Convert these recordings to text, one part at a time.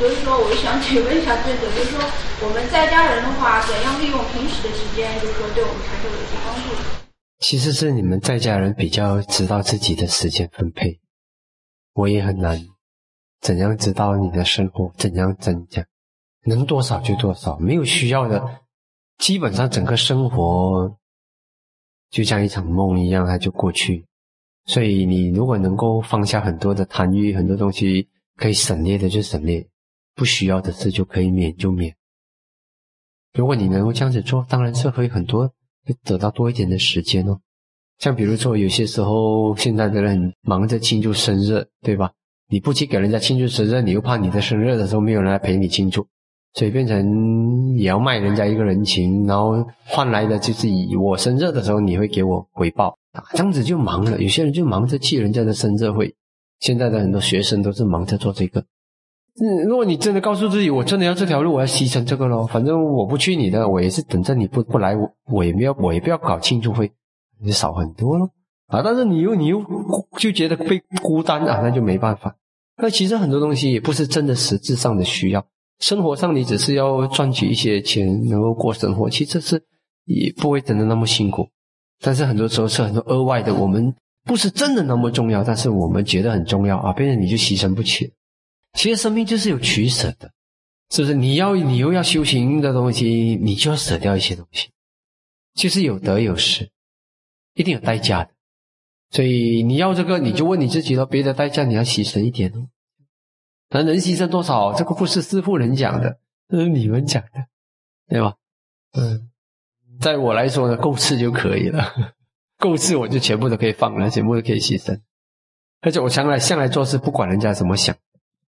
所以说，我想请问一下尊者，就是说我们在家人的话，怎样利用平时的时间，就是说对我们禅修有一些帮助？其实是你们在家人比较知道自己的时间分配，我也很难。怎样知道你的生活怎样增加？能多少就多少，没有需要的，基本上整个生活就像一场梦一样，它就过去。所以你如果能够放下很多的贪欲，很多东西可以省略的就省略，不需要的事就可以免就免。如果你能够这样子做，当然是会很多，会得到多一点的时间哦。像比如说有些时候，现在的人忙着庆祝生日，对吧？你不去给人家庆祝生日，你又怕你的生日的时候没有人来陪你庆祝，所以变成也要卖人家一个人情，然后换来的就是以我生日的时候你会给我回报啊，这样子就忙了。有些人就忙着去人家的生日会，现在的很多学生都是忙着做这个。嗯，如果你真的告诉自己，我真的要这条路，我要牺牲这个咯，反正我不去你的，我也是等着你不不来，我我也没有，我也不要搞庆祝会，就少很多咯。啊！但是你又你又就觉得被孤单啊，那就没办法。那其实很多东西也不是真的实质上的需要，生活上你只是要赚取一些钱，能够过生活，其实是也不会真的那么辛苦。但是很多时候是很多额外的，我们不是真的那么重要，但是我们觉得很重要啊，变成你就牺牲不起。其实生命就是有取舍的，是不是？你要你又要修行的东西，你就要舍掉一些东西，就是有得有失，一定有代价的。所以你要这个，你就问你自己了。别的代价你要牺牲一点哦。那能牺牲多少？这个不是师傅能讲的，这是你们讲的，对吧？嗯，在我来说呢，够吃就可以了，够吃我就全部都可以放了，全部都可以牺牲。而且我向来向来做事，不管人家怎么想，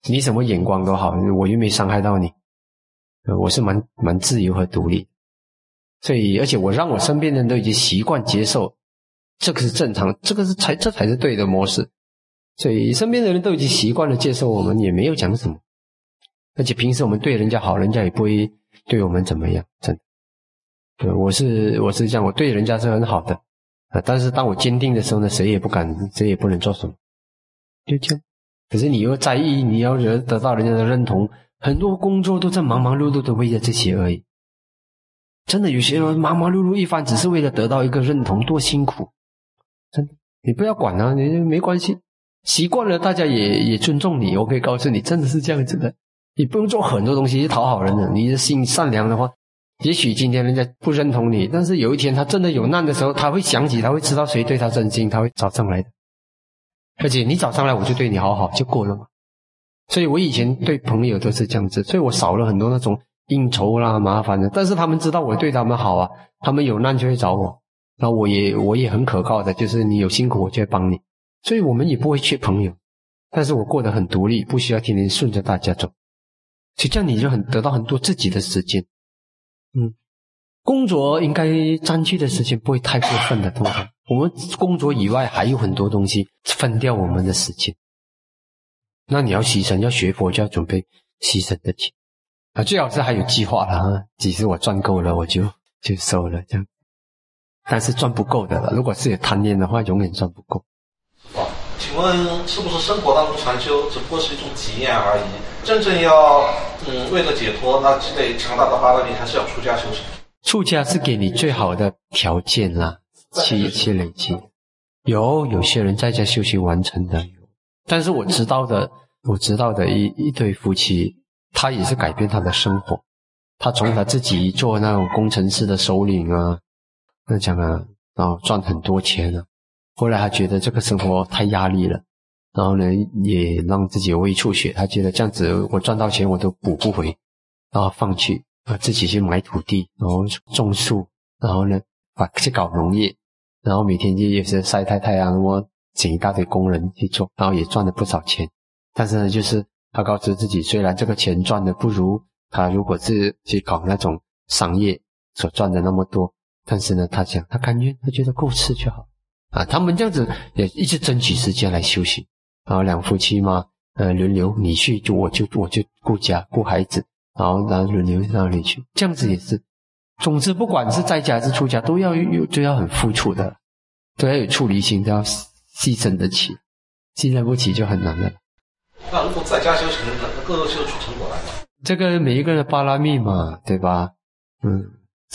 你什么眼光都好，我又没伤害到你，我是蛮蛮自由和独立。所以，而且我让我身边的人都已经习惯接受。这个是正常，这个是才这才是对的模式，所以身边的人都已经习惯了接受我们，也没有讲什么，而且平时我们对人家好，人家也不会对我们怎么样，真的。对，我是我是这样，我对人家是很好的啊，但是当我坚定的时候呢，谁也不敢，谁也不能做什么，就这样。可是你又在意，你要得得到人家的认同，很多工作都在忙忙碌碌的为了这些而已。真的，有些人忙忙碌碌一番，只是为了得到一个认同，多辛苦。真的，你不要管啊，你没关系，习惯了，大家也也尊重你。我可以告诉你，真的是这样子的。你不用做很多东西去讨好人的，你的心善良的话，也许今天人家不认同你，但是有一天他真的有难的时候，他会想起，他会知道谁对他真心，他会找上来的。而且你找上来，我就对你好好就够了嘛。所以我以前对朋友都是这样子，所以我少了很多那种应酬啦、麻烦的。但是他们知道我对他们好啊，他们有难就会找我。那我也我也很可靠的，就是你有辛苦我就会帮你，所以我们也不会缺朋友。但是我过得很独立，不需要天天顺着大家走，所以这样你就很得到很多自己的时间。嗯，工作应该占据的时间不会太过分的，通常我们工作以外还有很多东西分掉我们的时间。那你要牺牲，要学佛就要准备牺牲的钱啊，最好是还有计划了啊。其实我赚够了，我就就收了这样。但是赚不够的了。如果是有贪念的话，永远赚不够。啊，请问是不是生活当中禅修只不过是一种体验而已？真正要嗯为了解脱，那积累强大的八德力，还是要出家修行。出家是给你最好的条件啦，去去累积。有有些人在家修行完成的，但是我知道的，我知道的一一对夫妻，他也是改变他的生活。他从他自己做那种工程师的首领啊。那讲啊，然后赚很多钱了。后来他觉得这个生活太压力了，然后呢，也让自己胃出血。他觉得这样子，我赚到钱我都补不回，然后放弃啊，自己去买土地，然后种树，然后呢，啊去搞农业，然后每天就也是晒太太阳，我请一大堆工人去做，然后也赚了不少钱。但是呢，就是他告知自己，虽然这个钱赚的不如他如果是去搞那种商业所赚的那么多。但是呢，他讲他甘愿，他觉得够吃就好啊。他们这样子也一直争取时间来休息，然后两夫妻嘛，呃，轮流你去，就我就我就顾家顾孩子，然后然后轮流让你去，这样子也是。总之，不管是在家还是出家，都要有都要很付出的，都要有处理心，都要牺牲得起，牺牲不起就很难了。那如果在家修行，能能够修出成果来吗？这个每一个人的巴拉密嘛，对吧？嗯，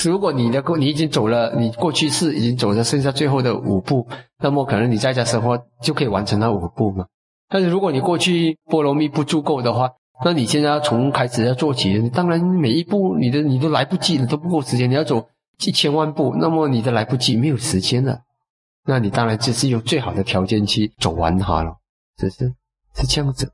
如果你的过你已经走了，你过去是已经走了剩下最后的五步，那么可能你在家生活就可以完成那五步嘛。但是如果你过去波罗蜜不足够的话，那你现在要从开始要做起，当然每一步你的你都来不及了，都不够时间。你要走一千万步，那么你都来不及，没有时间了。那你当然就是用最好的条件去走完它了，只是是这样子。